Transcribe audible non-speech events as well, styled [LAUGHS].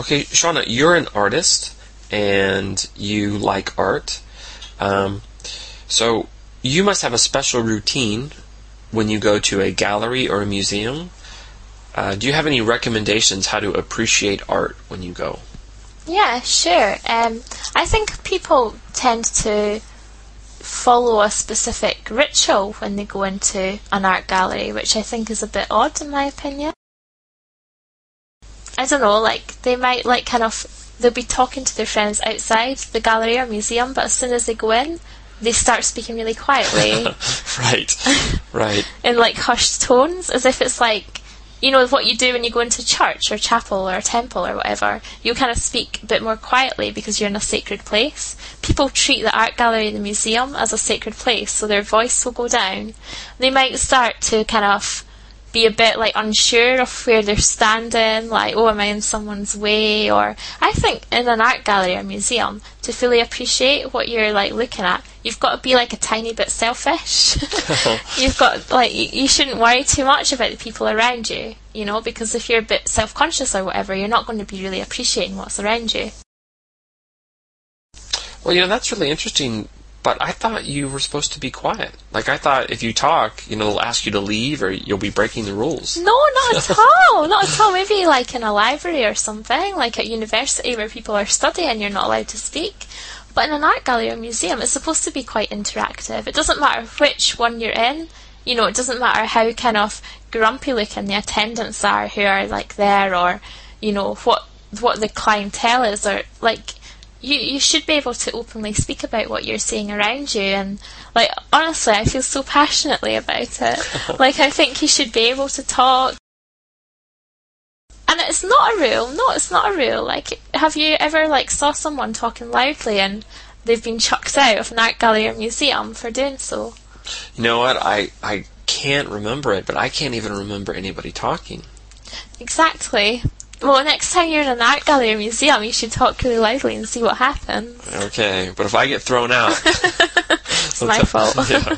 Okay, Shona, you're an artist and you like art. Um, so you must have a special routine when you go to a gallery or a museum. Uh, do you have any recommendations how to appreciate art when you go? Yeah, sure. Um, I think people tend to follow a specific ritual when they go into an art gallery, which I think is a bit odd in my opinion. I don't know, like they might like kind of they'll be talking to their friends outside the gallery or museum, but as soon as they go in, they start speaking really quietly. [LAUGHS] right, [LAUGHS] right. in like hushed tones, as if it's like you know what you do when you go into church or chapel or temple or whatever. You kind of speak a bit more quietly because you're in a sacred place. People treat the art gallery and the museum as a sacred place, so their voice will go down. They might start to kind of be a bit like unsure of where they're standing, like, oh, am I in someone's way? Or I think in an art gallery or museum, to fully appreciate what you're like looking at, you've got to be like a tiny bit selfish. [LAUGHS] [LAUGHS] you've got like you shouldn't worry too much about the people around you, you know, because if you're a bit self-conscious or whatever, you're not going to be really appreciating what's around you. Well, you know, that's really interesting but I thought you were supposed to be quiet. Like I thought if you talk, you know, they'll ask you to leave or you'll be breaking the rules. No, not [LAUGHS] at all. not at all. Maybe like in a library or something, like at university where people are studying, you're not allowed to speak. But in an art gallery or museum, it's supposed to be quite interactive. It doesn't matter which one you're in. You know, it doesn't matter how kind of grumpy looking the attendants are who are like there, or you know what what the clientele is, or like you you should be able to openly speak about what you're seeing around you and like honestly I feel so passionately about it. [LAUGHS] like I think you should be able to talk and it's not a rule. No, it's not a rule. Like have you ever like saw someone talking loudly and they've been chucked out of an art gallery or museum for doing so? You know what? I I can't remember it, but I can't even remember anybody talking. Exactly. Well, next time you're in an art gallery or museum, you should talk really loudly and see what happens. Okay, but if I get thrown out, [LAUGHS] it's my fault. [LAUGHS] yeah.